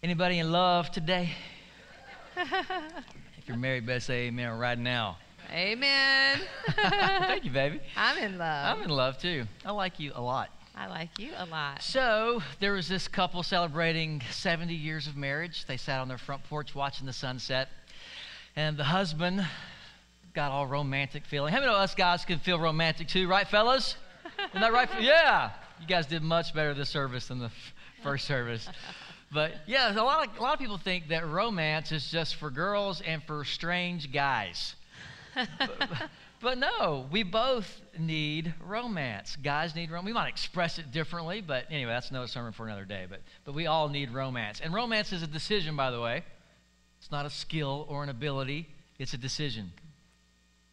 Anybody in love today? if you're married, best say amen right now. Amen. Thank you, baby. I'm in love. I'm in love too. I like you a lot. I like you a lot. So, there was this couple celebrating 70 years of marriage. They sat on their front porch watching the sunset. And the husband got all romantic feeling. How many of us guys can feel romantic too, right, fellas? Isn't that right? Yeah. You guys did much better this service than the f- first service. But yeah, a lot of a lot of people think that romance is just for girls and for strange guys. but, but no, we both need romance. Guys need romance. We might express it differently, but anyway, that's another sermon for another day. But but we all need romance. And romance is a decision, by the way. It's not a skill or an ability, it's a decision.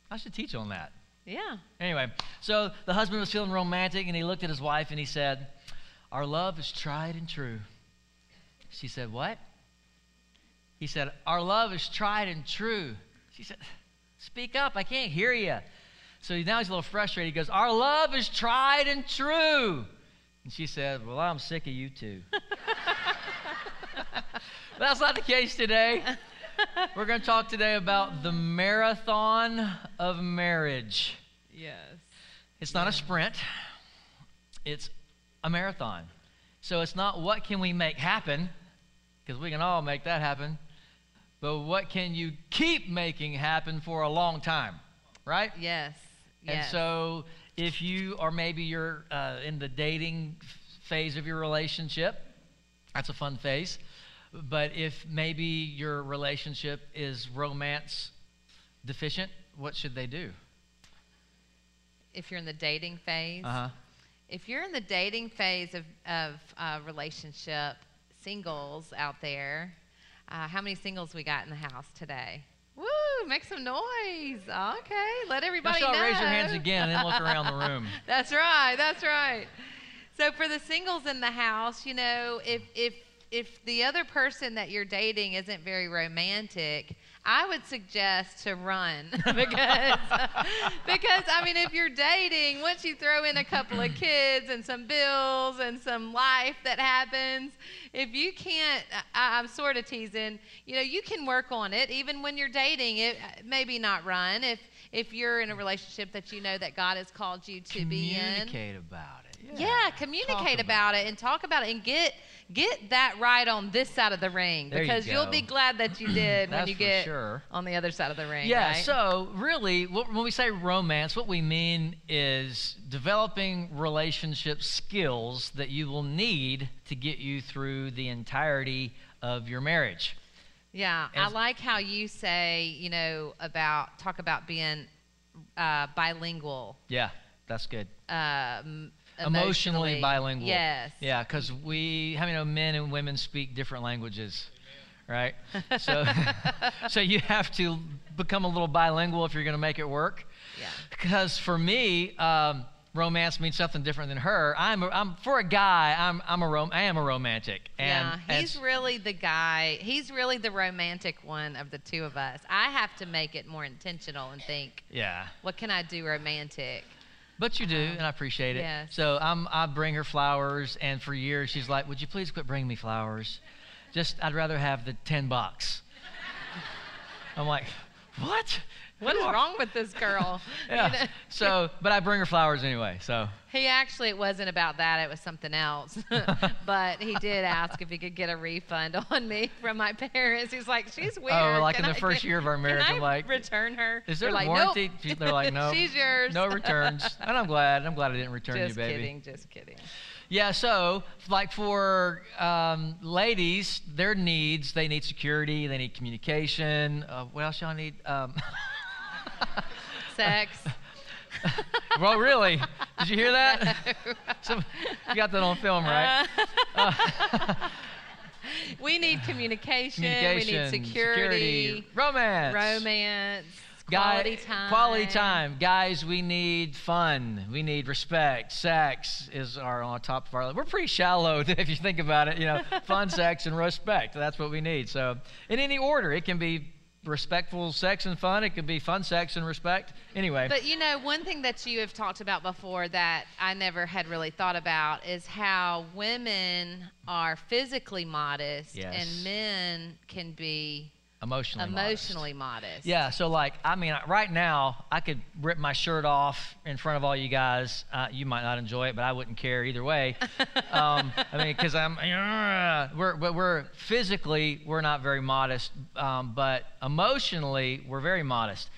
I should teach on that. Yeah. Anyway, so the husband was feeling romantic and he looked at his wife and he said, Our love is tried and true. She said, What? He said, Our love is tried and true. She said, Speak up, I can't hear you. So now he's a little frustrated. He goes, Our love is tried and true. And she said, Well, I'm sick of you too. That's not the case today. We're going to talk today about the marathon of marriage. Yes. It's not a sprint, it's a marathon. So it's not what can we make happen, because we can all make that happen, but what can you keep making happen for a long time, right? Yes. And Yes. so if you or maybe you're uh, in the dating phase of your relationship, that's a fun phase. But if maybe your relationship is romance deficient, what should they do? if you're in the dating phase, Uh huh. if you're in the dating phase of, of uh, relationship, singles out there, uh, how many singles we got in the house today? Woo! Make some noise. Okay, let everybody know. raise your hands again and look around the room. that's right. That's right. So for the singles in the house, you know, if if if the other person that you're dating isn't very romantic, I would suggest to run because because I mean if you're dating, once you throw in a couple of kids and some bills and some life that happens, if you can't, I, I'm sort of teasing. You know, you can work on it even when you're dating. It maybe not run if if you're in a relationship that you know that God has called you to be in. Communicate about it. Yeah, communicate about, it and talk about it and get get that right on this side of the ring There because you'll be glad that you did when you get sure. on the other side of the ring. Yeah, right? so really, wh- when we say romance, what we mean is developing relationship skills that you will need to get you through the entirety of your marriage. yeah, I like how you say you know about talk about being uh, bilingual, Yeah, that's good. um, Emotionally bilingual. Yes. Yeah, because we, how many know men and women speak different languages, right? So, so you have to become a little bilingual if you're going to make it work. Yeah. Because for me, um, romance means something different than her. I'm, a, I'm for a guy. I'm, I'm a rom- I am a romantic. And, yeah, and he's really the guy. He's really the romantic one of the two of us. I have to make it more intentional and think, yeah. what can I do romantic? But you do, uh-huh. and I appreciate it. yes. So I'm, I bring her flowers, and for years she's like, "Would you please quit bringing me flowers? Just I'd rather have the ten bucks." I'm like, "What? What is wrong with this girl? You Yeah. know? So, but I bring her flowers anyway. So He actually, it wasn't about that. It was something else. but he did ask if he could get a refund on me from my parents. He's like, she's weird. Oh, like Can in the I first get- year of our marriage, I'm like, return her. is there like, warranty? Nope. They're like, no, she's yours. no returns. And I'm glad. I'm glad I didn't return just you, baby. Just kidding. Just kidding. Yeah, so like for um, ladies, their needs, they need security, they need communication. Uh, what else y'all need? Um, Sex. well, really? Did you hear that? Some, you got that on film, uh, right? we need communication. communication, We need security. romance, Romance. Guy- Quality time. Quality time, guys. We need fun. We need respect. Sex is our on top of our. list. We're pretty shallow if you think about it. You know, fun, sex, and respect. That's what we need. So, in any order, it can be, respectful sex and fun. It could be fun sex and respect. Anyway. But you know, one thing that you have talked about before that I never had really thought about is how women are physically modest Yes. and men can be emotionally modest. emotionally modest. Yeah, so like, I mean, right now, I could rip my shirt off in front of all you guys. Uh, you might not enjoy it, but I wouldn't care either way. um, I mean, because I'm, we're, but we're physically, we're not very modest, um, but emotionally, we're very modest.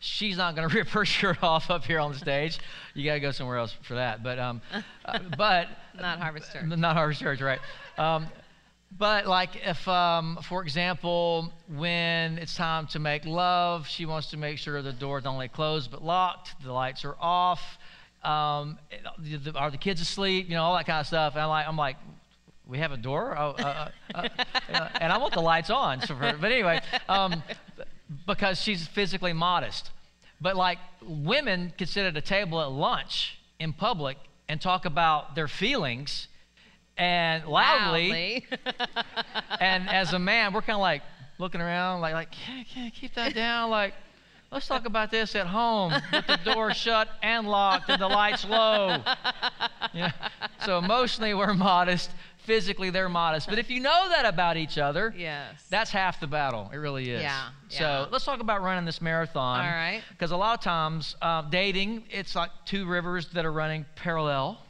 She's not going to rip her shirt off up here on the stage. You got to go somewhere else for that. But, um, uh, but Not Harvest Church. not Harvest Church, right? But like if, um, for example, when it's time to make love, she wants to make sure the door's not only closed but locked, the lights are off, um, are the kids asleep? You know, all that kind of stuff. And I'm like, I'm like, we have a door, oh, uh, uh, uh, and I want the lights on. So for, but anyway, um, because she's physically modest. But like women can sit at a table at lunch in public and talk about their feelings and loudly. and as a man, we're kind of like looking around, like, like, can't, can't keep that down? Like, let's talk about this at home with the door shut and locked and the lights low. Yeah. So emotionally, we're modest. Physically, they're modest. But if you know that about each other, Yes. that's half the battle. It really is. Yeah, So let's talk about running this marathon. All right. Because a lot of times, uh, dating, it's like two rivers that are running parallel.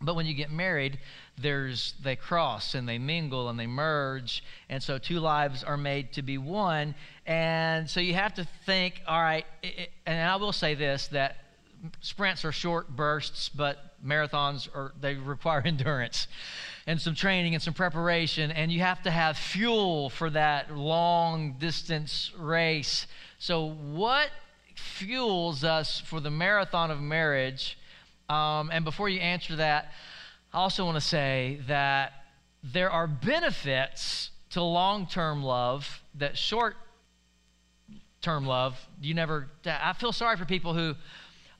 But when you get married, there's they cross and they mingle and they merge, and so two lives are made to be one. And so you have to think, all right. i i and I will say this: that sprints are short bursts, but marathons are they require endurance and some training and some preparation, and you have to have fuel for that long distance race. So what fuels us for the marathon of marriage? Um, and before you answer that, I also want to say that there are benefits to long term love that short term love, you never. I feel sorry for people who.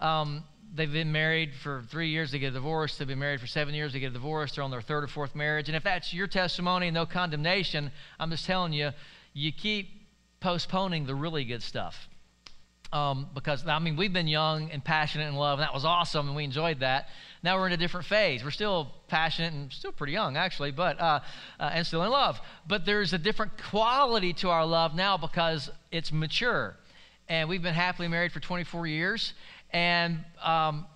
Um, They've been married for three years, they get divorced. They've been married for seven years, they get divorced. They're on their third or fourth marriage. And if that's your testimony, no condemnation, I'm just telling you, you keep postponing the really good stuff um, because I mean we've been young and passionate in love, and that was awesome, and we enjoyed that. Now we're in a different phase. We're still passionate and still pretty young, actually, but uh, uh, and still in love. But there's a different quality to our love now because it's mature, and we've been happily married for 24 years, and um,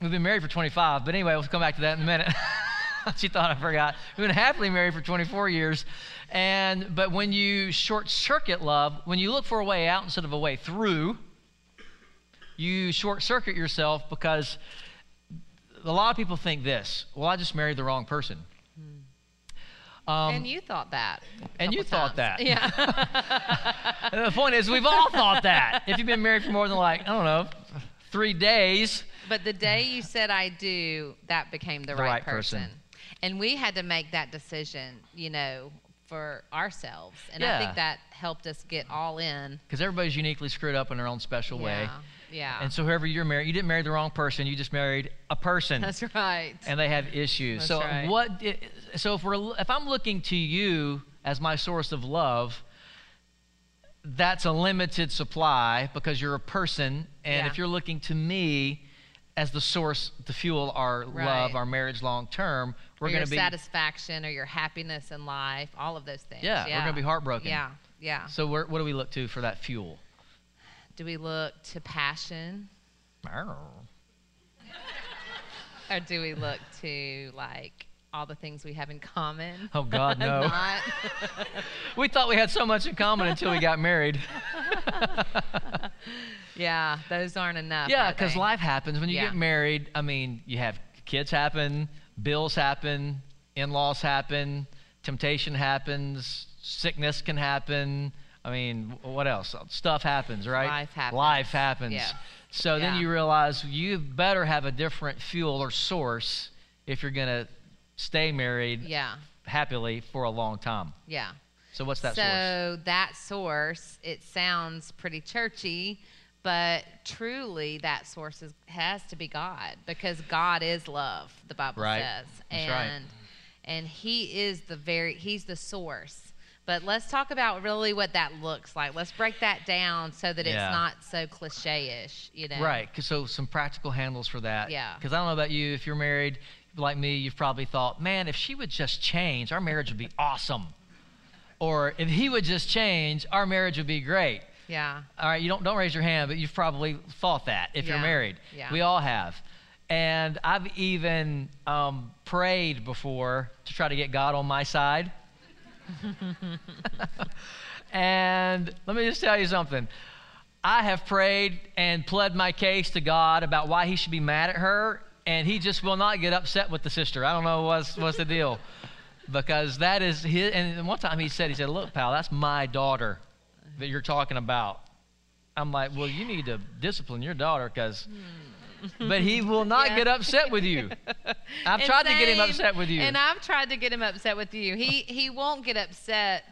we've been married for 25. But anyway, we'll come back to that in a minute. she thought I forgot. We've been happily married for 24 years, and but when you short circuit love, when you look for a way out instead of a way through you short circuit yourself because a lot of people think this well i just married the wrong person um, and you thought that. and you couple thought that. Yeah. the point is we've all thought that if you've been married for more than like i don't know three days but the day you said I do, that became the, The right, right person. person. And we had to make that decision, you know, for ourselves. And I think that helped us get all in. because everybody's uniquely screwed up in their own special way Yeah. Yeah. and so whoever you're married you didn't marry the wrong person you just married a person That's right. and they have issues. That's so right. what? So if we're if I'm looking to you as my source of love, that's a limited supply because you're a person, and Yeah. if you're looking to me as the source to fuel our Right. love, our marriage long term, we're going to be. satisfaction or your happiness in life, all of those things. Yeah, we're gonna be heartbroken. Yeah, yeah. so where, what do we look to for that fuel? Do we look to passion or do we look to like all the things we have in common? Oh God, no. We thought we had so much in common until we got married. yeah, those aren't enough. Yeah, because life happens when you Yeah. get married. I mean, you have kids happen, bills happen, in-laws happen, temptation happens, sickness can happen. I mean, what else? Uh, stuff happens, right? Life happens. Life happens. Yeah. So then you realize you better have a different fuel or source if you're going to stay married Yeah, happily for a long time. yeah. So what's that so source? So that source, it sounds pretty churchy, but truly that source is, has to be God because God is love. The Bible Right. says, That's right. and and He is the very He's the source. But let's talk about really what that looks like. Let's break that down so that Yeah. it's not so cliche-ish, you know. Right. So some practical handles for that. Yeah. Because I don't know about you. If you're married like me, you've probably thought, man, if she would just change, our marriage would be awesome. Or if he would just change, our marriage would be great. Yeah. All right, you don't don't raise your hand, but you've probably thought that if you're married. yeah. We all have. And I've even um, prayed before to try to get God on my side. and let me just tell you something. I have prayed and pled my case to God about why he should be mad at her, and he just will not get upset with the sister. I don't know what's, what's the deal. Because that is his, and one time he said, he said, look, pal, that's my daughter that you're talking about. I'm like, well, you need to discipline your daughter because, hmm. But he will not Yeah. get upset with you. I've And tried to get him upset with you. And I've tried to get him upset with you. He he won't get upset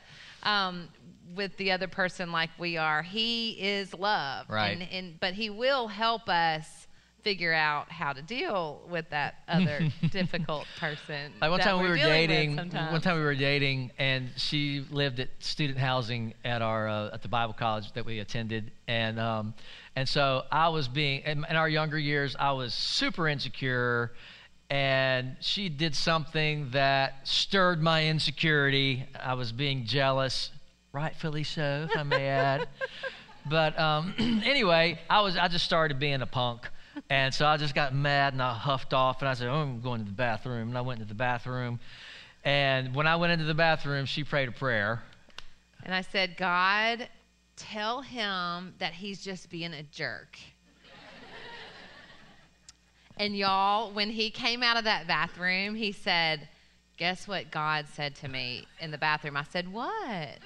um, with the other person like we are. He is love. Right. And, and but he will help us figure out how to deal with that other difficult person. Like one time we we're dating. One time we were dating, and she lived at student housing at our uh, at the Bible college that we attended, and um, and so I was being in, in our younger years, I was super insecure, and she did something that stirred my insecurity. I was being jealous, rightfully so, if I may add. But um, anyway, I was I just started being a punk, and so I just got mad and I huffed off and I said, "Oh, I'm going to the bathroom." And I went to the bathroom, and when I went into the bathroom, she prayed a prayer. And I said, God, tell him that he's just being a jerk. and y'all, when he came out of that bathroom, he said, Guess what God said to me in the bathroom? I said, What?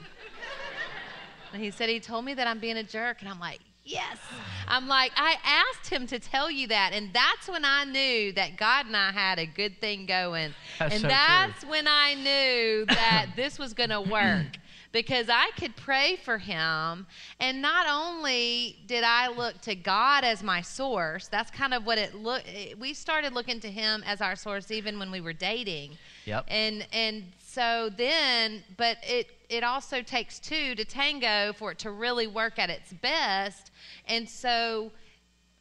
And he said, He told me that I'm being a jerk. And I'm like, Yes. I'm like, I asked him to tell you that. And that's when I knew that God and I had a good thing going. That's and so true. that's when I knew that this was going to work because I could pray for him. And not only did I look to God as my source, that's kind of what it looked. We started looking to him as our source even when we were dating. Yep. And and so then, but it it also takes two to tango for it to really work at its best. And so,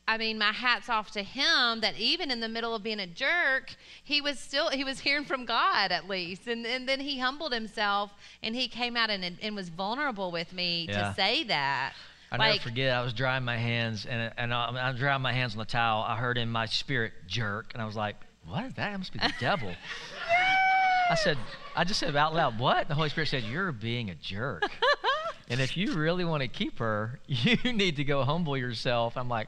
I mean, my hats off to him that even in the middle of being a jerk, he was still he was hearing from God at least, and and then he humbled himself and he came out and and was vulnerable with me Yeah. to say that. I like, never forget. I was drying my hands, and and I, I'm drying my hands on the towel. I heard in my spirit jerk, and I was like, "What is that? That must be the devil." I said, I just said out loud, "What?" The Holy Spirit said, "You're being a jerk." And if you really want to keep her, you need to go humble yourself. I'm like,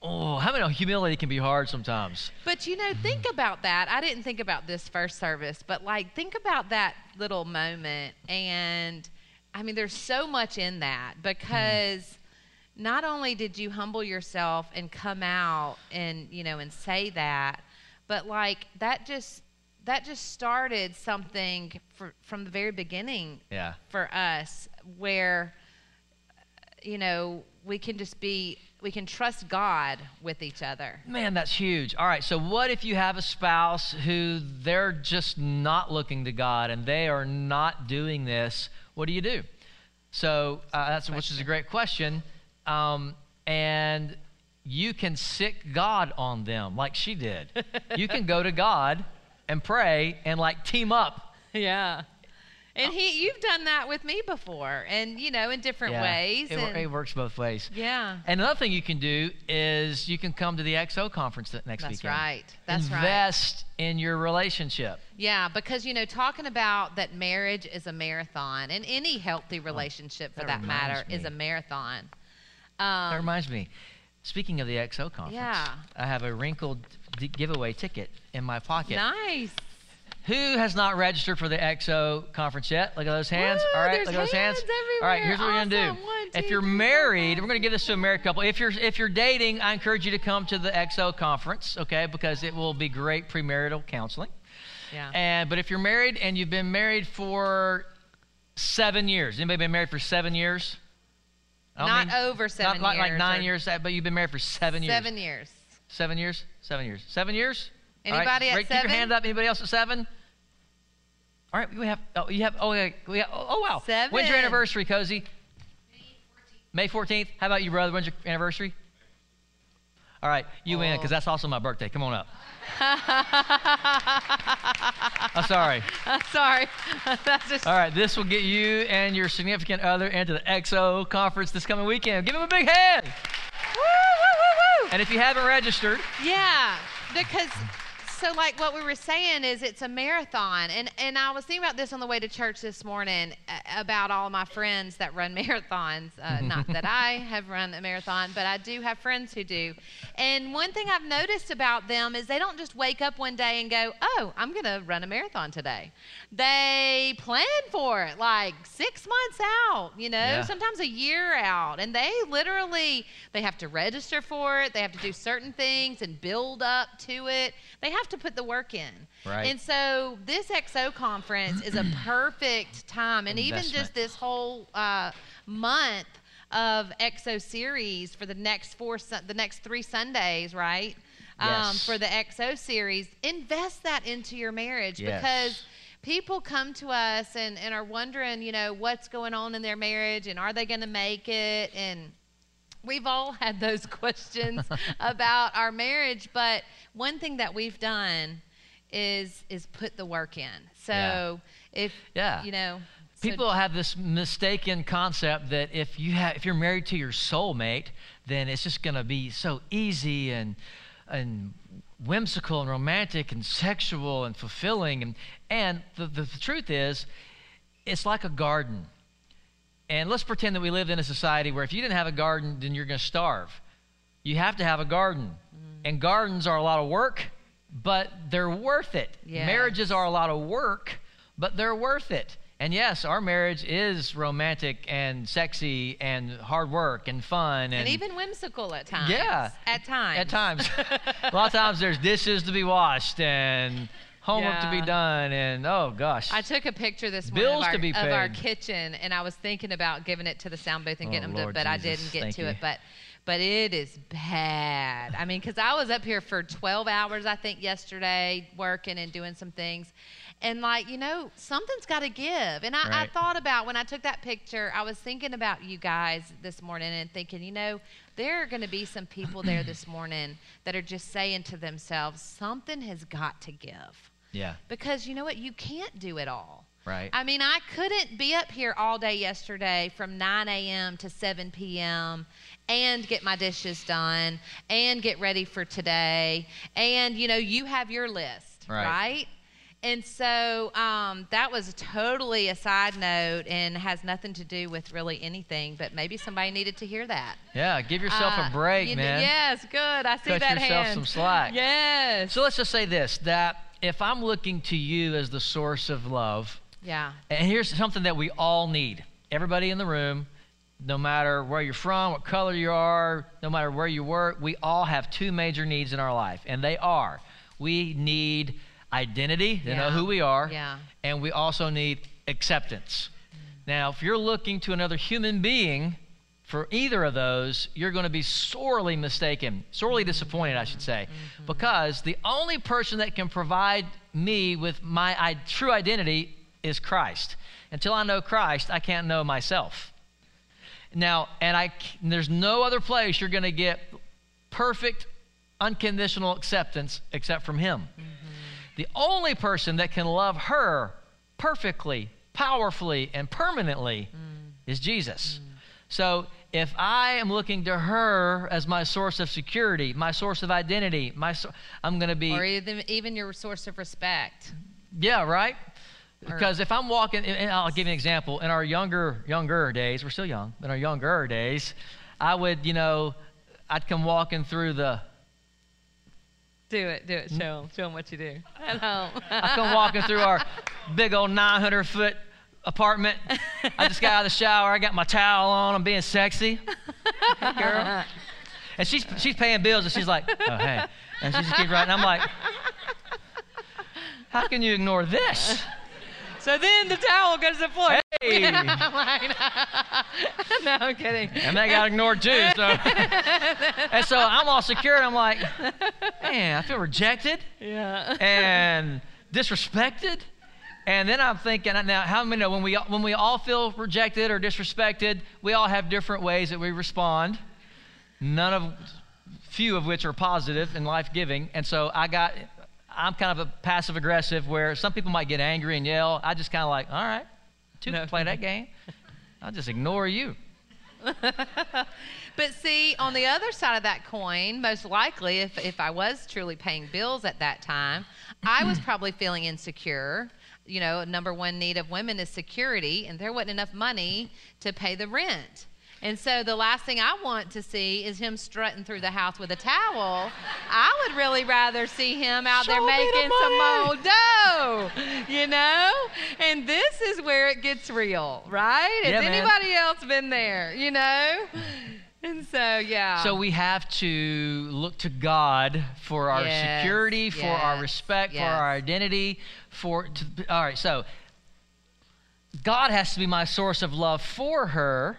oh, how many humility can be hard sometimes. But you know, think about that. I didn't think about this first service, but like think about that little moment and I mean there's so much in that because hmm. not only did you humble yourself and come out and you know and say that, but like that just that just started something for, from the very beginning Yeah. for us where you know we can just be we can trust God with each other. Man, that's huge. All right, so what if you have a spouse who they're just not looking to God and they are not doing this? What do you do? So uh, that's which is a great question, um, and you can sick God on them like she did. you can go to God and pray and like team up. Yeah. And he, you've done that with me before, and you know, in different ways. It, and- it works both ways. yeah, And another thing you can do is you can come to the XO conference next week. that's weekend. right. That's right. Invest in your relationship. Yeah, because you know, talking about that marriage is a marathon, and any healthy relationship, for Oh, that that, matter, reminds is a marathon. That Um, reminds me. Speaking of the XO conference, Yeah. I have a wrinkled d- giveaway ticket in my pocket. nice. Who has not registered for the XO conference yet? Look at those hands. Woo, All right, look at those hands. hands All right, here's what we're gonna do. Awesome. One, if you're three, married, we're gonna give this to a married couple. If you're if you're dating, I encourage you to come to the XO conference, okay? Because it will be great premarital counseling. Yeah. And but if you're married and you've been married for seven years, anybody been married for seven years? Don't mean- over seven not like, like nine years, but you've been married for seven years. Seven years. Seven years? Seven years. Seven years? All right, Anybody at Rick, Keep your seven? hand up. Anybody else at seven? All right, we have. Oh, you have. Oh, yeah, we have, oh, oh wow. Seven. When's your anniversary, Cozy? May 14th. How about you, brother? When's your anniversary? All right, you win because Oh. that's also my birthday. Come on up. I'm sorry. Sorry. That's just All right, this will get you and your significant other into the XO conference this coming weekend. Give them a big hand. Woo, woo, woo, woo. And if you haven't registered, Yeah, because so like what we were saying is it's a marathon, and and I was thinking about this on the way to church this morning uh, about all my friends that run marathons. Uh, not that I have run a marathon, but I do have friends who do. And one thing I've noticed about them is they don't just wake up one day and go, "Oh, I'm gonna run a marathon today." They plan for it like six months out, you know, Yeah. sometimes a year out, and they literally they have to register for it. They have to do certain things and build up to it. They have to put the work in. Right. And so this XO conference is a perfect time, and even just this whole uh, month of XO series for the next four, Sun- the next three Sundays, right? Um, Yes. for the XO series, invest that into your marriage Yes. because people come to us and, and are wondering, you know, what's going on in their marriage and are they going to make it? And we've all had those questions about our marriage, but one thing that we've done is is put the work in. So Yeah. if Yeah. you know, so- people have this mistaken concept that if you have if you're married to your soulmate, then it's just going to be so easy and and whimsical and romantic and sexual and fulfilling and and the, the, the truth is it's like a garden. And let's pretend that we lived in a society where if you didn't have a garden, then you're going to starve. You have to have a garden. Mm-hmm. And gardens are a lot of work, but they're worth it. Yes. Marriages are a lot of work, but they're worth it. And yes, our marriage is romantic and sexy and hard work and fun and, and even whimsical at times. Yeah. At times. at times. a lot of times there's dishes to be washed and homework to be done and oh gosh. I took a picture this morning Bills of, our, to be of our kitchen, and I was thinking about giving it to the sound booth and Oh, getting them Lord to, but I didn't get to you. it. But but it is bad. I mean, because I was up here for 12 hours, I think, yesterday, working and doing some things. And like, you know, something's got to give. And I, I thought about when I took that picture, I was thinking about you guys this morning and thinking, you know, there are going to be some people there this morning that are just saying to themselves, something has got to give. Yeah, Because you know what? You can't do it all. right. I mean, I couldn't be up here all day yesterday from 9 a.m. to 7 p.m. and get my dishes done and get ready for today. And, you know, you have your list, Right. right? And so um, that was totally a side note and has nothing to do with really anything, but maybe somebody needed to hear that. yeah, give yourself Uh, a break, you man. Yes, good. I see Cut that yourself hand. some slack. Yes. So let's just say this that if I'm looking to you as the source of love, yeah. and here's something that we all need everybody in the room, no matter where you're from, what color you are, no matter where you work, we all have two major needs in our life, and they are we need identity to know who we are, Yeah. and we also need acceptance. Now, if you're looking to another human being for either of those, you're going to be sorely mistaken, sorely disappointed, I should say, mm-hmm. because the only person that can provide me with my I- true identity is Christ. Until I know Christ, I can't know myself. Now, and I, c- there's no other place you're going to get perfect, unconditional acceptance except from Him. Mm-hmm. The only person that can love her perfectly, powerfully, and permanently mm. is Jesus. Mm. So if I am looking to her as my source of security, my source of identity, my so- I'm going to be Or even, even your source of respect. yeah, right? Because if I'm walking, and- I'll give you an example. In our younger, younger days, we're still young. In our younger days, I would, you know, I'd come walking through the, Do it, do it. Show them, show them what you do at home. I come walking through our big old 900 foot apartment. I just got out of the shower. I got my towel on. I'm being sexy, Hey, girl. And she's she's paying bills, and she's like, oh hey, and she just keeps writing. I'm like, how can you ignore this? So then the towel goes to the floor. Hey. I'm like, no, I'm kidding. And they got ignored too. So, and so I'm all secure. And I'm like, man, I feel rejected Yeah. and disrespected. And then I'm thinking, now, how many know when we, when we all feel rejected or disrespected, we all have different ways that we respond. None of, few of which are positive and life giving. And so I got, I'm kind of a passive aggressive where some people might get angry and yell. I just kind of like, all right, two no. play that game. I'll just ignore you. but see, on the other side of that coin, most likely, if, if I was truly paying bills at that time, I was probably feeling insecure. You know, number one need of women is security, and there wasn't enough money to pay the rent. And so the last thing I want to see is him strutting through the house with a towel. I would really rather see him out Show there making the some old dough, you know? And this is where it gets real, right? Has anybody else been there, you know? And so, yeah. So we have to look to God for our yes, security, for yes, our respect, yes. for our identity, for to, all right. So God has to be my source of love for her,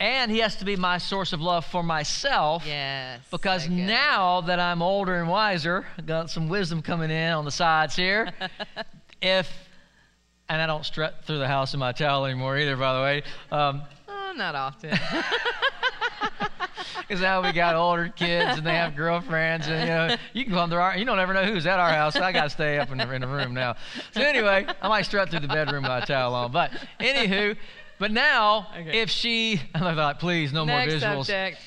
and He has to be my source of love for myself. Yes. Because so now that I'm older and wiser, I got some wisdom coming in on the sides here. if and I don't strut through the house in my towel anymore either, by the way. Um, oh, not often. Because now we got older kids and they have girlfriends, and you know you can come to our. You don't ever know who's at our house. So I got to stay up in the, in the room now. So anyway, I might strut through the bedroom by my towel on. But anywho, but now okay. if she, I'm like, please, no Next more visuals. Subject.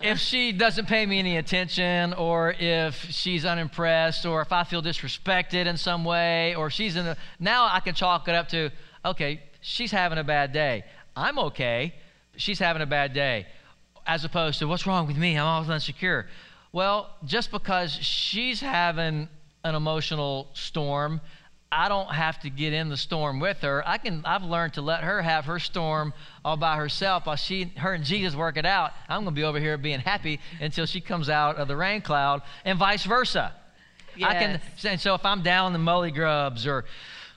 If she doesn't pay me any attention, or if she's unimpressed, or if I feel disrespected in some way, or she's in the now I can chalk it up to okay, she's having a bad day. I'm okay. She's having a bad day as opposed to what's wrong with me? I'm always insecure. Well, just because she's having an emotional storm, I don't have to get in the storm with her. I can I've learned to let her have her storm all by herself while she her and Jesus work it out. I'm going to be over here being happy until she comes out of the rain cloud and vice versa. Yes. I can and so if I'm down in the molly grubs or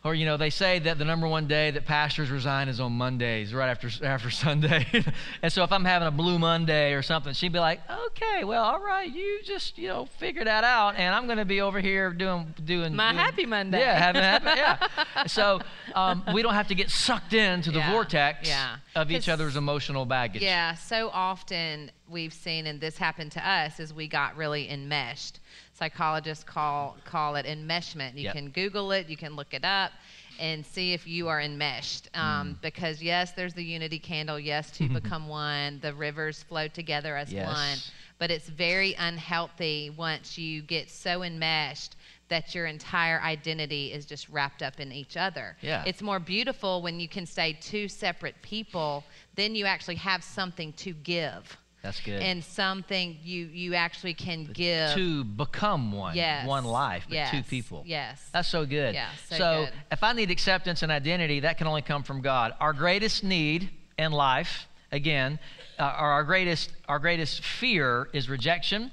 or you know they say that the number one day that pastors resign is on mondays right after after sunday and so if i'm having a blue monday or something she'd be like okay well all right you just you know figure that out and i'm going to be over here doing doing my doing, happy monday yeah having happy yeah so um, we don't have to get sucked into the yeah. vortex yeah. of each other's emotional baggage yeah so often we've seen and this happened to us is we got really enmeshed psychologists call call it enmeshment. You yep. can Google it, you can look it up, and see if you are enmeshed. Um, mm. Because yes, there's the unity candle. Yes, to become one. The rivers flow together as yes. one. But it's very unhealthy once you get so enmeshed that your entire identity is just wrapped up in each other. Yeah. It's more beautiful when you can stay two separate people, then you actually have something to give. That's good. And something you you actually can give to become one. Yes. One life, but yes. two people. Yes. That's so good. Yeah, so, so good. if I need acceptance and identity, that can only come from God. Our greatest need in life, again, uh, our greatest our greatest fear is rejection.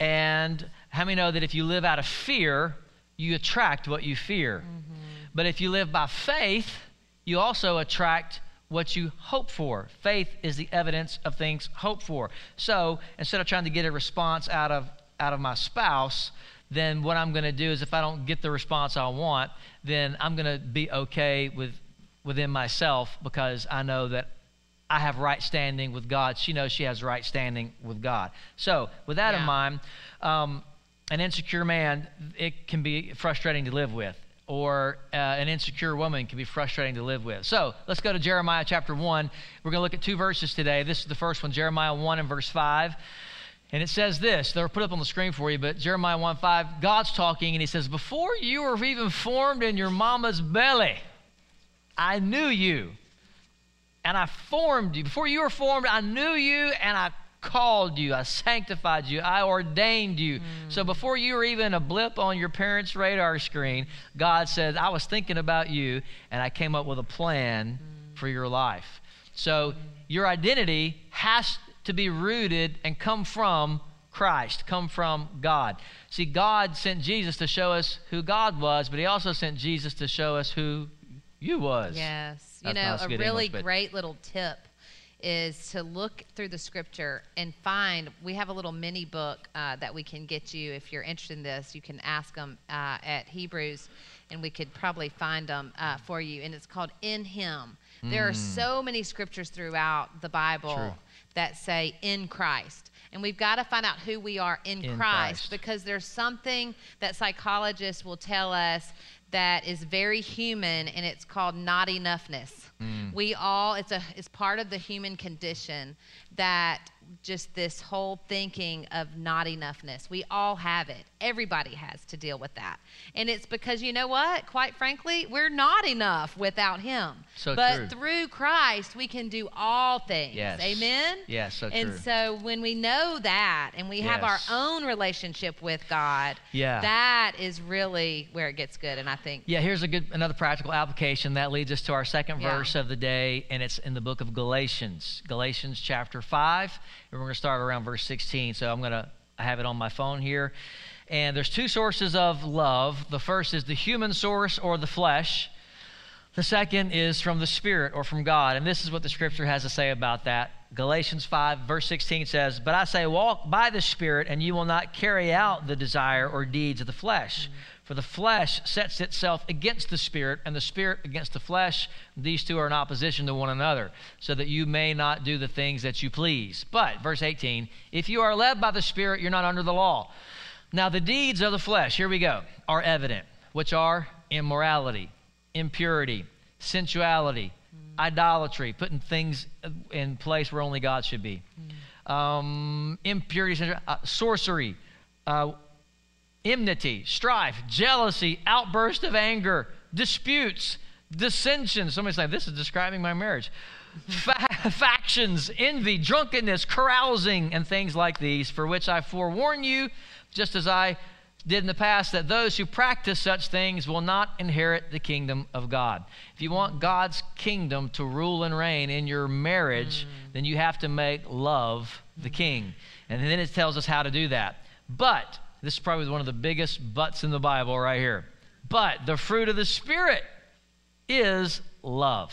And how many know that if you live out of fear, you attract what you fear? Mm-hmm. But if you live by faith, you also attract what you hope for. Faith is the evidence of things hoped for. So instead of trying to get a response out of out of my spouse, then what I'm going to do is if I don't get the response I want, then I'm going to be okay with within myself because I know that I have right standing with God. She knows she has right standing with God. So with that yeah. in mind, um, an insecure man it can be frustrating to live with or uh, an insecure woman can be frustrating to live with. So let's go to Jeremiah chapter 1. We're going to look at two verses today. This is the first one, Jeremiah 1 and verse 5. And it says this, they're put up on the screen for you, but Jeremiah 1 5, God's talking, and he says, Before you were even formed in your mama's belly, I knew you, and I formed you. Before you were formed, I knew you, and I called you, I sanctified you, I ordained you. Mm. So before you were even a blip on your parents' radar screen, God said, I was thinking about you and I came up with a plan mm. for your life. So mm. your identity has to be rooted and come from Christ, come from God. See, God sent Jesus to show us who God was, but He also sent Jesus to show us who you was. Yes. You know, a really English, great little tip is to look through the scripture and find. We have a little mini book uh, that we can get you if you're interested in this. You can ask them uh, at Hebrews and we could probably find them uh, for you. And it's called In Him. There are so many scriptures throughout the Bible True. that say in Christ. And we've got to find out who we are in, In Christ, Christ. because there's something that psychologists will tell us that is very human and it's called not enoughness. Mm. We all it's a it's part of the human condition that just this whole thinking of not enoughness. We all have it. Everybody has to deal with that. And it's because you know what? Quite frankly, we're not enough without him. So but true. through Christ we can do all things. Yes. Amen. Yes, so and true. so when we know that and we have our own relationship with God, Yeah. that is really where it gets good. And I think Yeah, here's a good another practical application that leads us to our second Yeah. verse of the day, and it's in the book of Galatians, Galatians chapter five, and we're going to start around verse 16. So I'm going to have it on my phone here, and there's two sources of love. The first is the human source or the flesh. The second is from the Spirit or from God. And this is what the scripture has to say about that. Galatians 5, verse 16 says, But I say, walk by the Spirit, and you will not carry out the desire or deeds of the flesh. For the flesh sets itself against the Spirit, and the Spirit against the flesh. These two are in opposition to one another, so that you may not do the things that you please. But, verse 18, if you are led by the Spirit, you're not under the law. Now, the deeds of the flesh, here we go, are evident, which are immorality, impurity, sensuality, idolatry, putting things in place where only God should be, um, impurity, uh, sorcery, uh, enmity, strife, jealousy, outburst of anger, disputes, dissensions. Somebody's like, this is describing my marriage. Fa- factions, envy, drunkenness, carousing, and things like these, for which I forewarn you, just as I did in the past, that those who practice such things will not inherit the kingdom of God. If you want God's kingdom to rule and reign in your marriage, mm. then you have to make love the king. And then it tells us how to do that. But, this is probably one of the biggest buts in the Bible right here. But the fruit of the Spirit is love.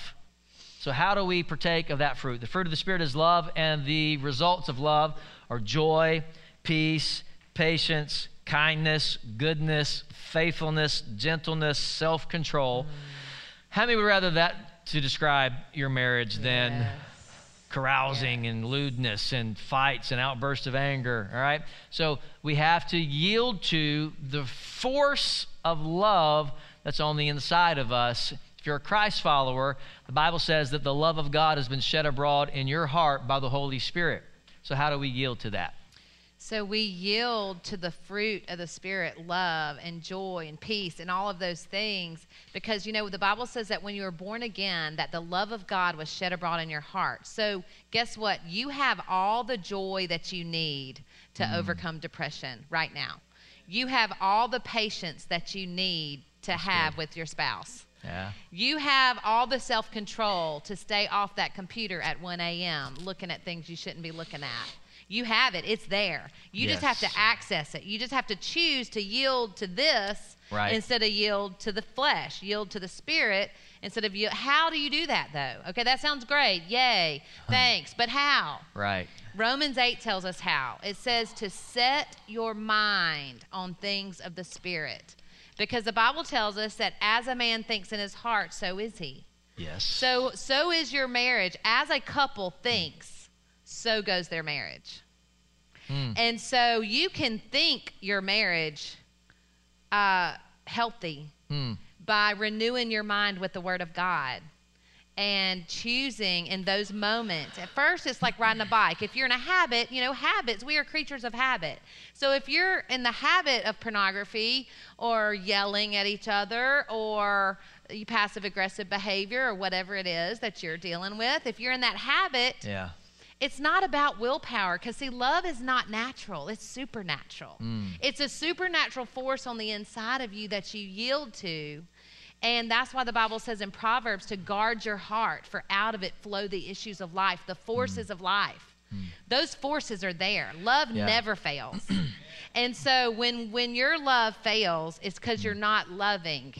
So, how do we partake of that fruit? The fruit of the Spirit is love, and the results of love are joy, peace, patience, kindness, goodness, faithfulness, gentleness, self control. Mm. How many would rather that to describe your marriage than Yes. Carousing and lewdness and fights and outbursts of anger. All right? So we have to yield to the force of love that's on the inside of us. If you're a Christ follower, the Bible says that the love of God has been shed abroad in your heart by the Holy Spirit. So, how do we yield to that? So we yield to the fruit of the Spirit, love and joy and peace and all of those things because, you know, the Bible says that when you were born again, that the love of God was shed abroad in your heart. So guess what? You have all the joy that you need to mm. overcome depression right now. You have all the patience that you need to have with your spouse. Yeah. You have all the self control to stay off that computer at 1 a.m. looking at things you shouldn't be looking at. You have it, it's there. You just have to access it. You just have to choose to yield to this Right. instead of yield to the flesh, yield to the spirit instead of you. How do you do that though? Okay, that sounds great. Yay. Thanks. But how? Right. Romans 8 tells us how. It says to set your mind on things of the Spirit. Because the Bible tells us that as a man thinks in his heart, so is he. Yes. So so is your marriage. As a couple thinks, so goes their marriage. Mm. And so you can think your marriage uh, healthy Mm. by renewing your mind with the Word of God and choosing in those moments. At first, it's like riding a bike. If you're in a habit, you know, habits, we are creatures of habit. So if you're in the habit of pornography or yelling at each other or passive aggressive behavior or whatever it is that you're dealing with, if you're in that habit, Yeah. It's not about willpower because see love is not natural it's supernatural. Mm. It's a supernatural force on the inside of you that you yield to and that's why the bible says in proverbs to guard your heart for out of it flow the issues of life the forces mm. of life. Mm. Those forces are there. Love Yeah. never fails. And so when when your love fails it's because you're not loving.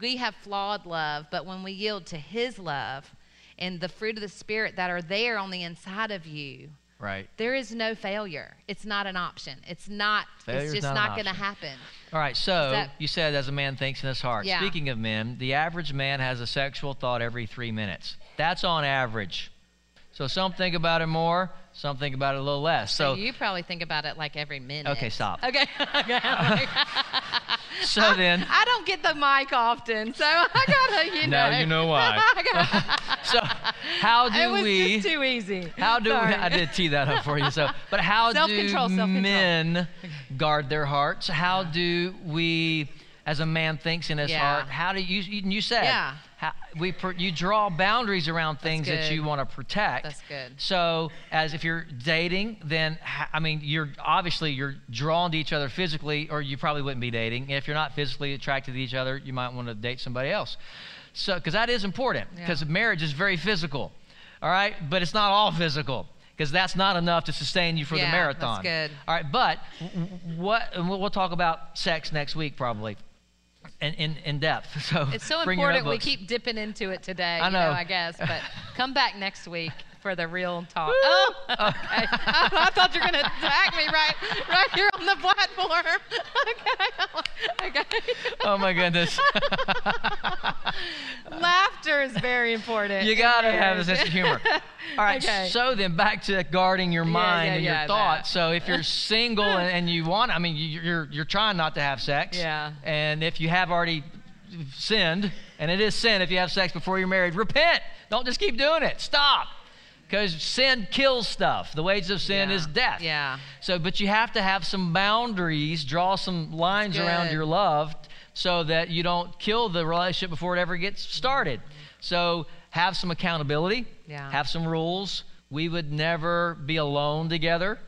We have flawed love but when we yield to his love and the fruit of the spirit that are there on the inside of you Right. there is no failure. It's not an option. It's not. Failure's it's just not not, going to happen. All right, so that- you said as a man thinks in his heart. Yeah. Speaking of men, the average man has a sexual thought every three minutes. That's on average. So some think about it more, some think about it a little less. So, So, you probably think about it like every minute. Okay, stop. Okay. okay. I'm like- so then, I don't get the mic often, so I gotta, you know. Now you know why. So how it do was we? just too easy. How do Sorry. I did tee that up for you? So, but how do Self-control, self-control. men guard their hearts? How do we, as a man thinks in his Yeah. heart, how do you? You, you said, Yeah. How, we pr- you draw boundaries around things that you want to protect. That's good. So, as if you're dating, then I mean, you're obviously you're drawn to each other physically, or you probably wouldn't be dating. If you're not physically attracted to each other, you might want to date somebody else. So, because that is important, because Yeah. marriage is very physical, all right. But it's not all physical, because that's not enough to sustain you for the Yeah, marathon. that's good. All right, but what? We'll talk about sex next week probably. In, in, in depth. So It's so important we keep dipping into it today. I you know, know. I guess, but come back next week for the real talk. oh, okay. I, I thought you were gonna attack me right, right here on the platform. okay. Okay. Oh my goodness. Laughter is very important. You got to have a sense of humor. All right. Okay. So then, back to guarding your mind yeah, and yeah, your thoughts. that. So if you're single and, and you want, I mean, you're you're trying not to have sex. Yeah. And if you have already sinned, and it is sin if you have sex before you're married, repent. Don't just keep doing it. Stop. Because sin kills stuff. The wages of sin Yeah. is death. Yeah. So, but you have to have some boundaries, draw some lines around your love so that you don't kill the relationship before it ever gets started. So, have some accountability, Yeah. have some rules. We would never be alone together.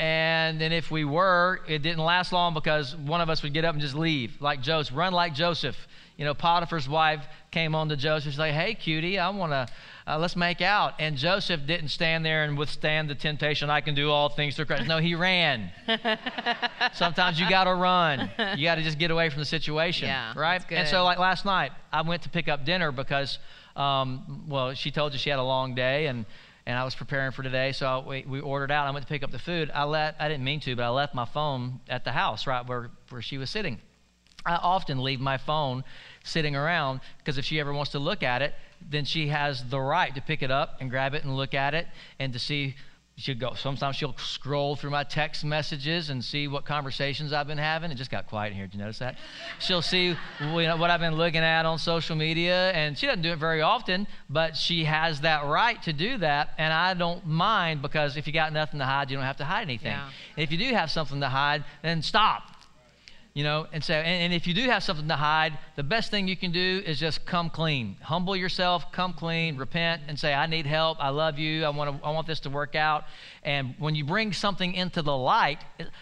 And then if we were, it didn't last long because one of us would get up and just leave, like Joseph, run like Joseph. You know, Potiphar's wife came on to Joseph. She's like, "Hey, cutie, I want to uh, let's make out." And Joseph didn't stand there and withstand the temptation. I can do all things through Christ. No, he ran. Sometimes you got to run. You got to just get away from the situation, Yeah, right? And so, like last night, I went to pick up dinner because, um, well, she told you she had a long day and. And I was preparing for today, so we, we ordered out. I went to pick up the food. I let I didn't mean to, but I left my phone at the house, right where, where she was sitting. I often leave my phone sitting around because if she ever wants to look at it, then she has the right to pick it up and grab it and look at it and to see. She'll go. Sometimes she'll scroll through my text messages and see what conversations I've been having. It just got quiet in here. Did you notice that? She'll see you know, what I've been looking at on social media, and she doesn't do it very often, but she has that right to do that, and I don't mind because if you got nothing to hide, you don't have to hide anything. Yeah. And if you do have something to hide, then stop you know and so and, and if you do have something to hide the best thing you can do is just come clean. Humble yourself come clean repent and say i need help. I love you. I want to i want this to work out. And when you bring something into the light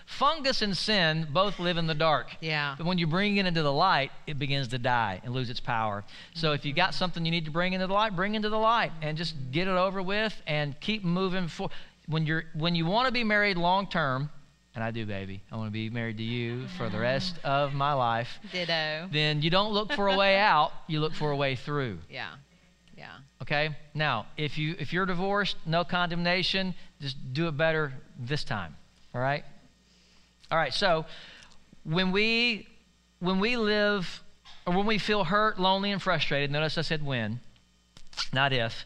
fungus and sin both live in the dark. Yeah. but when you bring it into the light it begins to die and lose its power. So if you got something you need to bring into the light bring into the light and just get it over with and keep moving forward when you're when you want to be married long term and I do, baby. I want to be married to you for the rest of my life. Ditto. Then you don't look for a way out, you look for a way through. Yeah. Yeah. Okay? Now, if you if you're divorced, no condemnation, just do it better this time. All right? All right. So, when we when we live or when we feel hurt, lonely and frustrated, notice I said when, not if.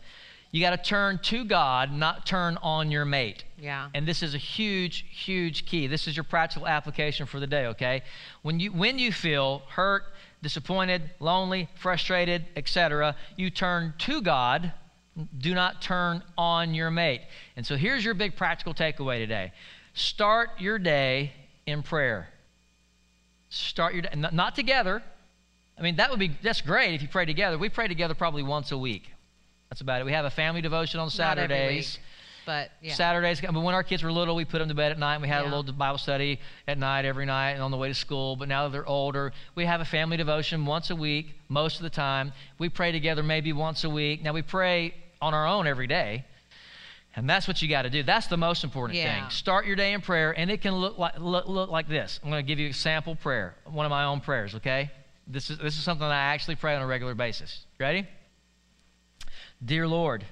You got to turn to God, not turn on your mate. Yeah. And this is a huge, huge key. This is your practical application for the day, okay? When you when you feel hurt, disappointed, lonely, frustrated, etc., you turn to God. Do not turn on your mate. And so here's your big practical takeaway today. Start your day in prayer. Start your day not together. I mean, that would be that's great if you pray together. We pray together probably once a week. That's about it. We have a family devotion on Not every Saturdays. week, but yeah. Saturdays, but when our kids were little, we put them to bed at night. And we had a little Bible study at night every night and on the way to school. But now that they're older, we have a family devotion once a week, most of the time. We pray together maybe once a week. Now we pray on our own every day. And that's what you got to do. That's the most important Yeah. thing. Start your day in prayer, and it can look like look, look like this. I'm going to give you a sample prayer, one of my own prayers. Okay, this is this is something I actually pray on a regular basis. Ready? Dear Lord,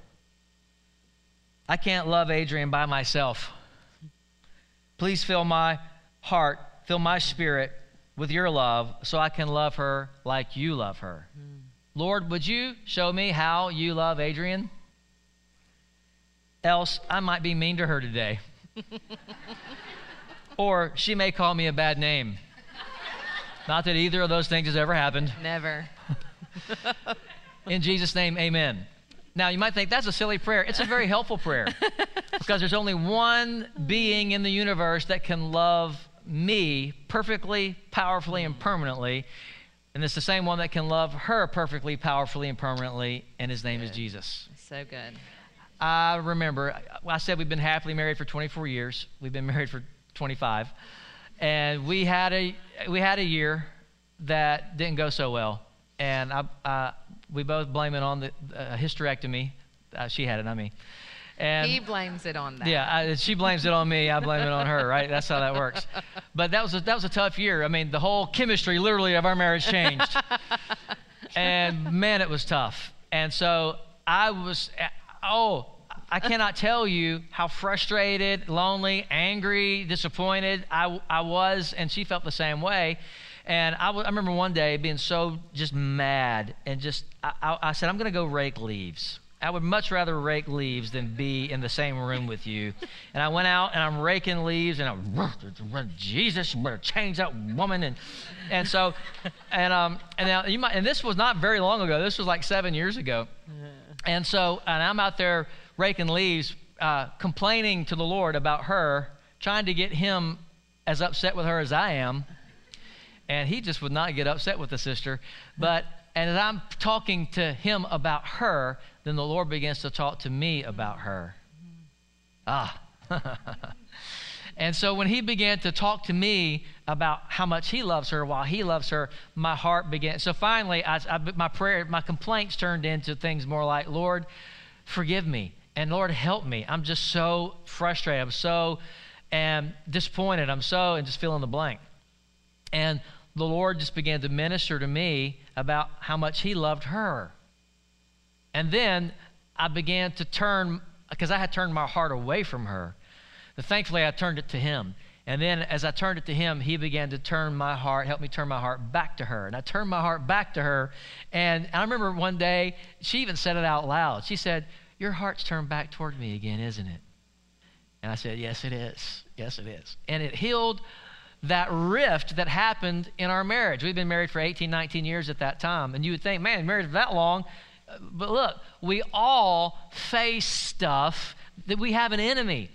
I can't love Adrian by myself. Please fill my heart, fill my spirit with your love so I can love her like you love her. Mm. Lord, would you show me how you love Adrian? Else, I might be mean to her today. or she may call me a bad name. Not that either of those things has ever happened. Never. In Jesus' name, amen. Now, you might think that's a silly prayer. It's a very helpful prayer because there's only one being in the universe that can love me perfectly, powerfully, and permanently. And it's the same one that can love her perfectly, powerfully, and permanently, and his name good. is Jesus. So good. I remember, I said we've been happily married for 24 years. We've been married for 25. And we had a, we had a year that didn't go so well. And I, uh, we both blame it on the uh, hysterectomy. Uh, she had it, not me. And he blames it on that. Yeah, I, she blames it on me. I blame it on her. Right? That's how that works. But that was a, that was a tough year. I mean, the whole chemistry, literally, of our marriage changed. and man, it was tough. And so I was. Oh, I cannot tell you how frustrated, lonely, angry, disappointed I, I was, and she felt the same way. And I, w- I remember one day being so just mad and just, I, I, I said, I'm going to go rake leaves. I would much rather rake leaves than be in the same room with you. And I went out and I'm raking leaves and I'm Jesus, you better change that woman. And and so and um and now you might and this was not very long ago. This was like seven years ago. And so and I'm out there raking leaves, uh, complaining to the Lord about her, trying to get him as upset with her as I am and he just would not get upset with the sister. But and as I'm talking to him about her, then the Lord begins to talk to me about her. Ah. and so when he began to talk to me about how much he loves her while he loves her, my heart began. So finally, I, I, my prayer, my complaints turned into things more like, Lord, forgive me. And Lord, help me. I'm just so frustrated. I'm so and disappointed. I'm so, and just fill in the blank. And the Lord just began to minister to me about how much He loved her. And then I began to turn, because I had turned my heart away from her. But thankfully, I turned it to Him. And then as I turned it to Him, He began to turn my heart, help me turn my heart back to her. And I turned my heart back to her. And I remember one day, she even said it out loud. She said, Your heart's turned back toward me again, isn't it? And I said, Yes, it is. Yes, it is. And it healed that rift that happened in our marriage. We've been married for 18, 19 years at that time. And you would think, man, married for that long. But look, we all face stuff that we have an enemy.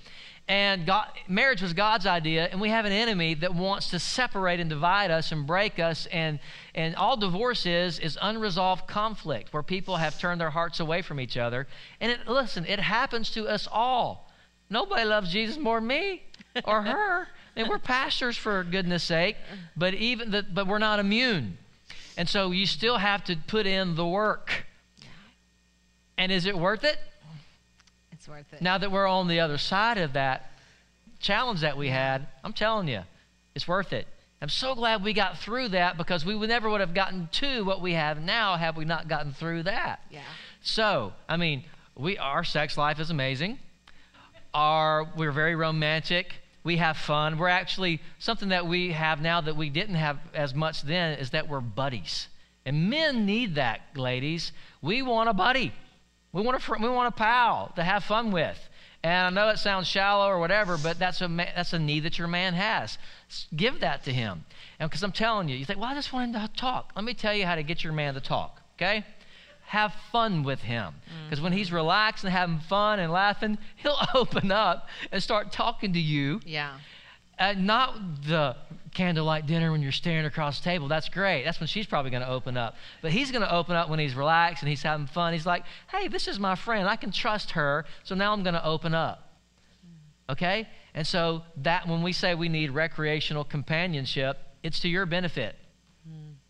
And God, marriage was God's idea, and we have an enemy that wants to separate and divide us and break us. And, and all divorce is is unresolved conflict where people have turned their hearts away from each other. And it, listen, it happens to us all. Nobody loves Jesus more than me or her and we're pastors for goodness sake, but even the, but we're not immune. And so you still have to put in the work. And is it worth it? It's worth it. Now that we're on the other side of that challenge that we had, I'm telling you, it's worth it. I'm so glad we got through that because we would never would have gotten to what we have now had we not gotten through that. Yeah. So, I mean, we our sex life is amazing. Our we're very romantic we have fun. We're actually, something that we have now that we didn't have as much then is that we're buddies. And men need that, ladies. We want a buddy. We want a, we want a pal to have fun with. And I know it sounds shallow or whatever, but that's a, that's a need that your man has. Give that to him. And because I'm telling you, you think, well, I just want him to talk. Let me tell you how to get your man to talk, okay? Have fun with him. Because mm-hmm. when he's relaxed and having fun and laughing, he'll open up and start talking to you. Yeah. Uh, not the candlelight dinner when you're staring across the table. That's great. That's when she's probably going to open up. But he's going to open up when he's relaxed and he's having fun. He's like, hey, this is my friend. I can trust her. So now I'm going to open up. Mm. Okay? And so that when we say we need recreational companionship, it's to your benefit.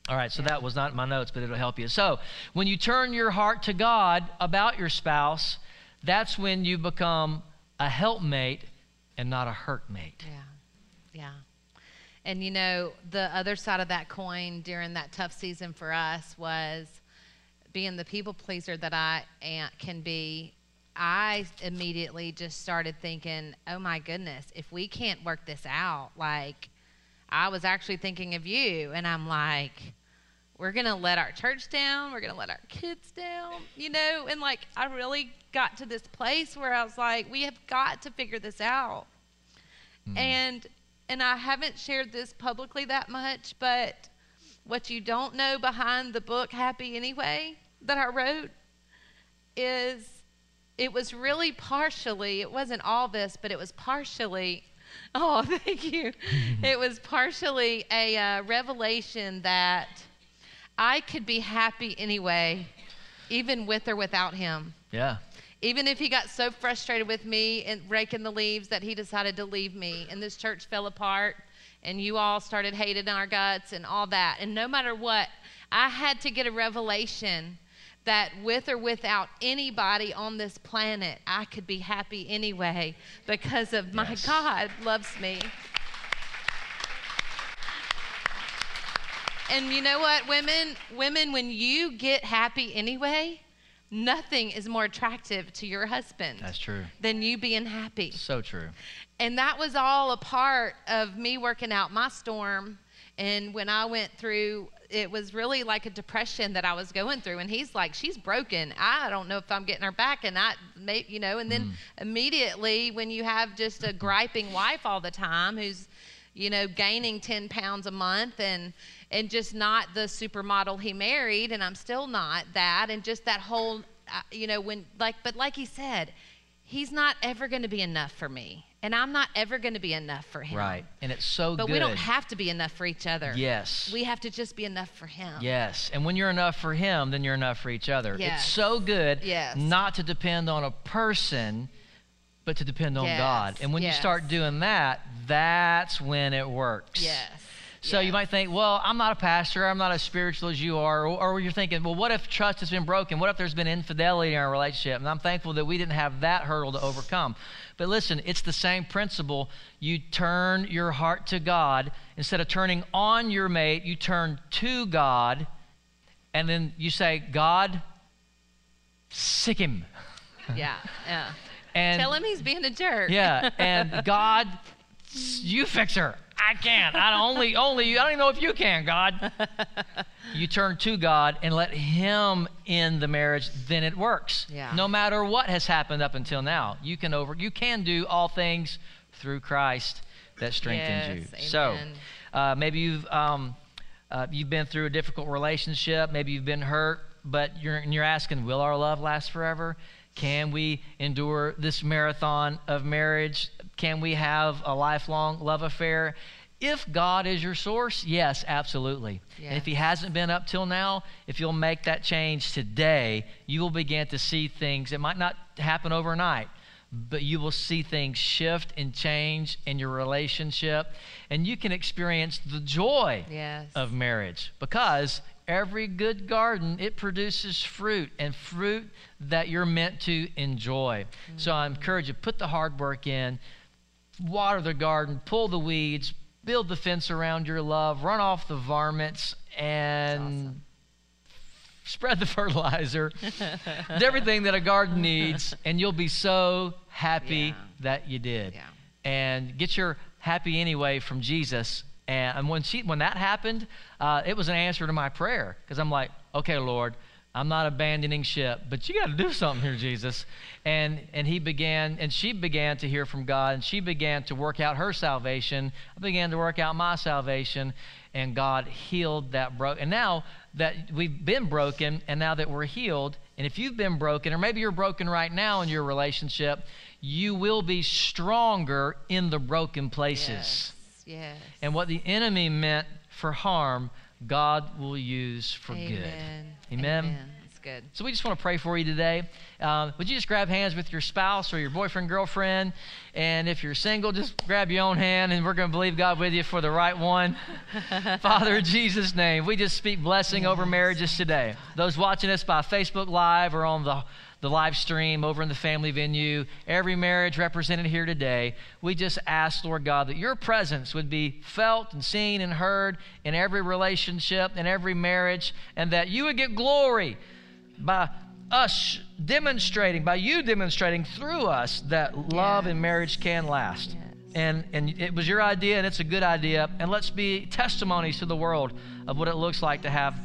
All right, so that was not my notes, but it'll help you. So, when you turn your heart to God about your spouse, that's when you become a helpmate and not a hurtmate. Yeah. Yeah. And you know, the other side of that coin during that tough season for us was being the people pleaser that I can be. I immediately just started thinking, oh my goodness, if we can't work this out, like, I was actually thinking of you. And I'm like, we're going to let our church down. We're going to let our kids down, you know? And like, I really got to this place where I was like, we have got to figure this out. Mm. And, and I haven't shared this publicly that much, but what you don't know behind the book Happy Anyway that I wrote is it was really partially, it wasn't all this, but it was partially, oh, thank you. it was partially a uh, revelation that I could be happy anyway, even with or without him. Yeah. Even if he got so frustrated with me and raking the leaves that he decided to leave me and this church fell apart and you all started hating our guts and all that. And no matter what, I had to get a revelation that with or without anybody on this planet, I could be happy anyway because of my. God loves me. And you know what, women, women, when you get happy anyway, nothing is more attractive to your husband. That's true. Than you being happy. So true. And that was all a part of me working out my storm. And when I went through, it was really like a depression that I was going through. And he's like, "She's broken. I don't know if I'm getting her back." And I, you know, and then mm. immediately when you have just a griping wife all the time who's, you know, gaining 10 pounds a month and and just not the supermodel he married, and I'm still not that, and just that whole, uh, you know, when like, but like he said, he's not ever going to be enough for me. And I'm not ever going to be enough for him. Right. And it's so but good. But we don't have to be enough for each other. Yes. We have to just be enough for him. Yes. And when you're enough for him, then you're enough for each other. Yes. It's so good yes. not to depend on a person, but to depend on yes. God. And when yes. you start doing that, that's when it works. Yes. So yeah. you might think, well, I'm not a pastor, I'm not as spiritual as you are. Or, or, you're thinking, well, what if trust has been broken? What if there's been infidelity in our relationship? And I'm thankful that we didn't have that hurdle to overcome. But listen, it's the same principle. You turn your heart to God. Instead of turning on your mate, you turn to God. And then you say, God, sic him. Yeah, yeah. And Tell him he's being a jerk. yeah, and God, you fix her. I can't. I only, only, I don't even know if you can, God. you turn to God and let Him in the marriage, then it works. Yeah. No matter what has happened up until now, you can over, you can do all things through Christ that strengthens yes, you. Amen. So, uh, maybe you've um, uh, you've been through a difficult relationship. Maybe you've been hurt, but you're you're asking, will our love last forever? Can we endure this marathon of marriage? Can we have a lifelong love affair? If God is your source, yes, absolutely. Yeah. And if He hasn't been up till now, if you'll make that change today, you will begin to see things. It might not happen overnight, but you will see things shift and change in your relationship. And you can experience the joy yes. of marriage because every good garden it produces fruit and fruit that you're meant to enjoy mm-hmm. so i encourage you put the hard work in water the garden pull the weeds build the fence around your love run off the varmints and awesome. spread the fertilizer everything that a garden needs and you'll be so happy yeah. that you did yeah. and get your happy anyway from jesus and when she when that happened, uh, it was an answer to my prayer because I'm like, okay, Lord, I'm not abandoning ship, but you got to do something here, Jesus. And and he began and she began to hear from God, and she began to work out her salvation. I began to work out my salvation, and God healed that broke. And now that we've been broken, and now that we're healed, and if you've been broken, or maybe you're broken right now in your relationship, you will be stronger in the broken places. Yes. Yes. And what the enemy meant for harm, God will use for Amen. good. Amen. Amen. That's good. So we just want to pray for you today. Uh, would you just grab hands with your spouse or your boyfriend, girlfriend? And if you're single, just grab your own hand and we're going to believe God with you for the right one. Father, in Jesus' name, we just speak blessing yes. over marriages today. Those watching us by Facebook Live or on the the live stream over in the family venue, every marriage represented here today, we just ask, Lord God, that your presence would be felt and seen and heard in every relationship, in every marriage, and that you would get glory by us demonstrating, by you demonstrating through us that love Yes. and marriage can last. Yes. And, and it was your idea, and it's a good idea. And let's be testimonies to the world of what it looks like to have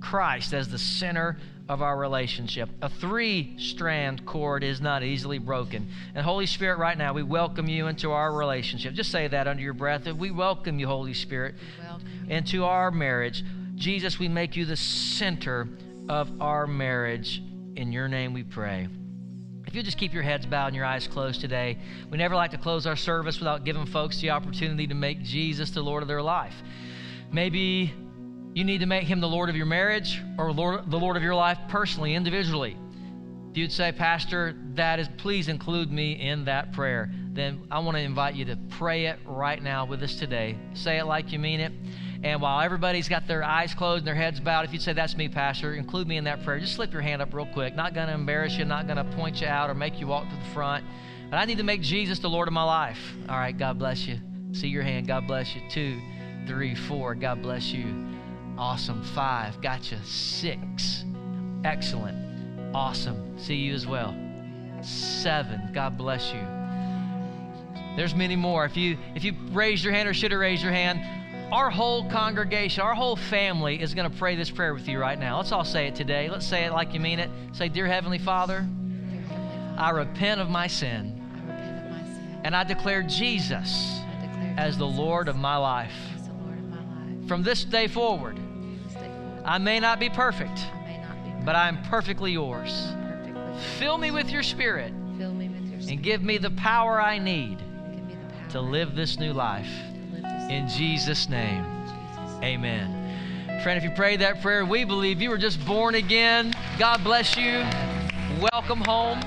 Christ as the center of our relationship. A three strand cord is not easily broken. And Holy Spirit, right now, we welcome you into our relationship. Just say that under your breath. We welcome you, Holy Spirit, Welcome. into our marriage. Jesus, we make you the center of our marriage. In your name we pray. If you just keep your heads bowed and your eyes closed today, we never like to close our service without giving folks the opportunity to make Jesus the Lord of their life. Maybe you need to make him the Lord of your marriage or Lord, the Lord of your life personally, individually. If you'd say, Pastor, that is, please include me in that prayer, then I want to invite you to pray it right now with us today. Say it like you mean it. And while everybody's got their eyes closed and their heads bowed, if you'd say, That's me, Pastor, include me in that prayer, just slip your hand up real quick. Not going to embarrass you, not going to point you out or make you walk to the front. But I need to make Jesus the Lord of my life. All right, God bless you. See your hand. God bless you. Two, three, four. God bless you. Awesome. Five. Gotcha. Six. Excellent. Awesome. See you as well. Seven. God bless you. There's many more. If you if you raised your hand or should have raised your hand, our whole congregation, our whole family is going to pray this prayer with you right now. Let's all say it today. Let's say it like you mean it. Say, Dear Heavenly Father, Dear Heavenly Father, I repent of my sin I repent of my sin. and I declare Jesus I declare as the Jesus Lord of my life. as the Lord of my life. From this day forward, I may not be perfect, I may not be but I'm perfectly yours. Fill me with your spirit you. Fill me with your spirit. and give me the power I need Give me the power to live this new life. to live this In Jesus' name, in Jesus' name. amen. Friend, if you prayed that prayer, we believe you were just born again. God bless you. Welcome home.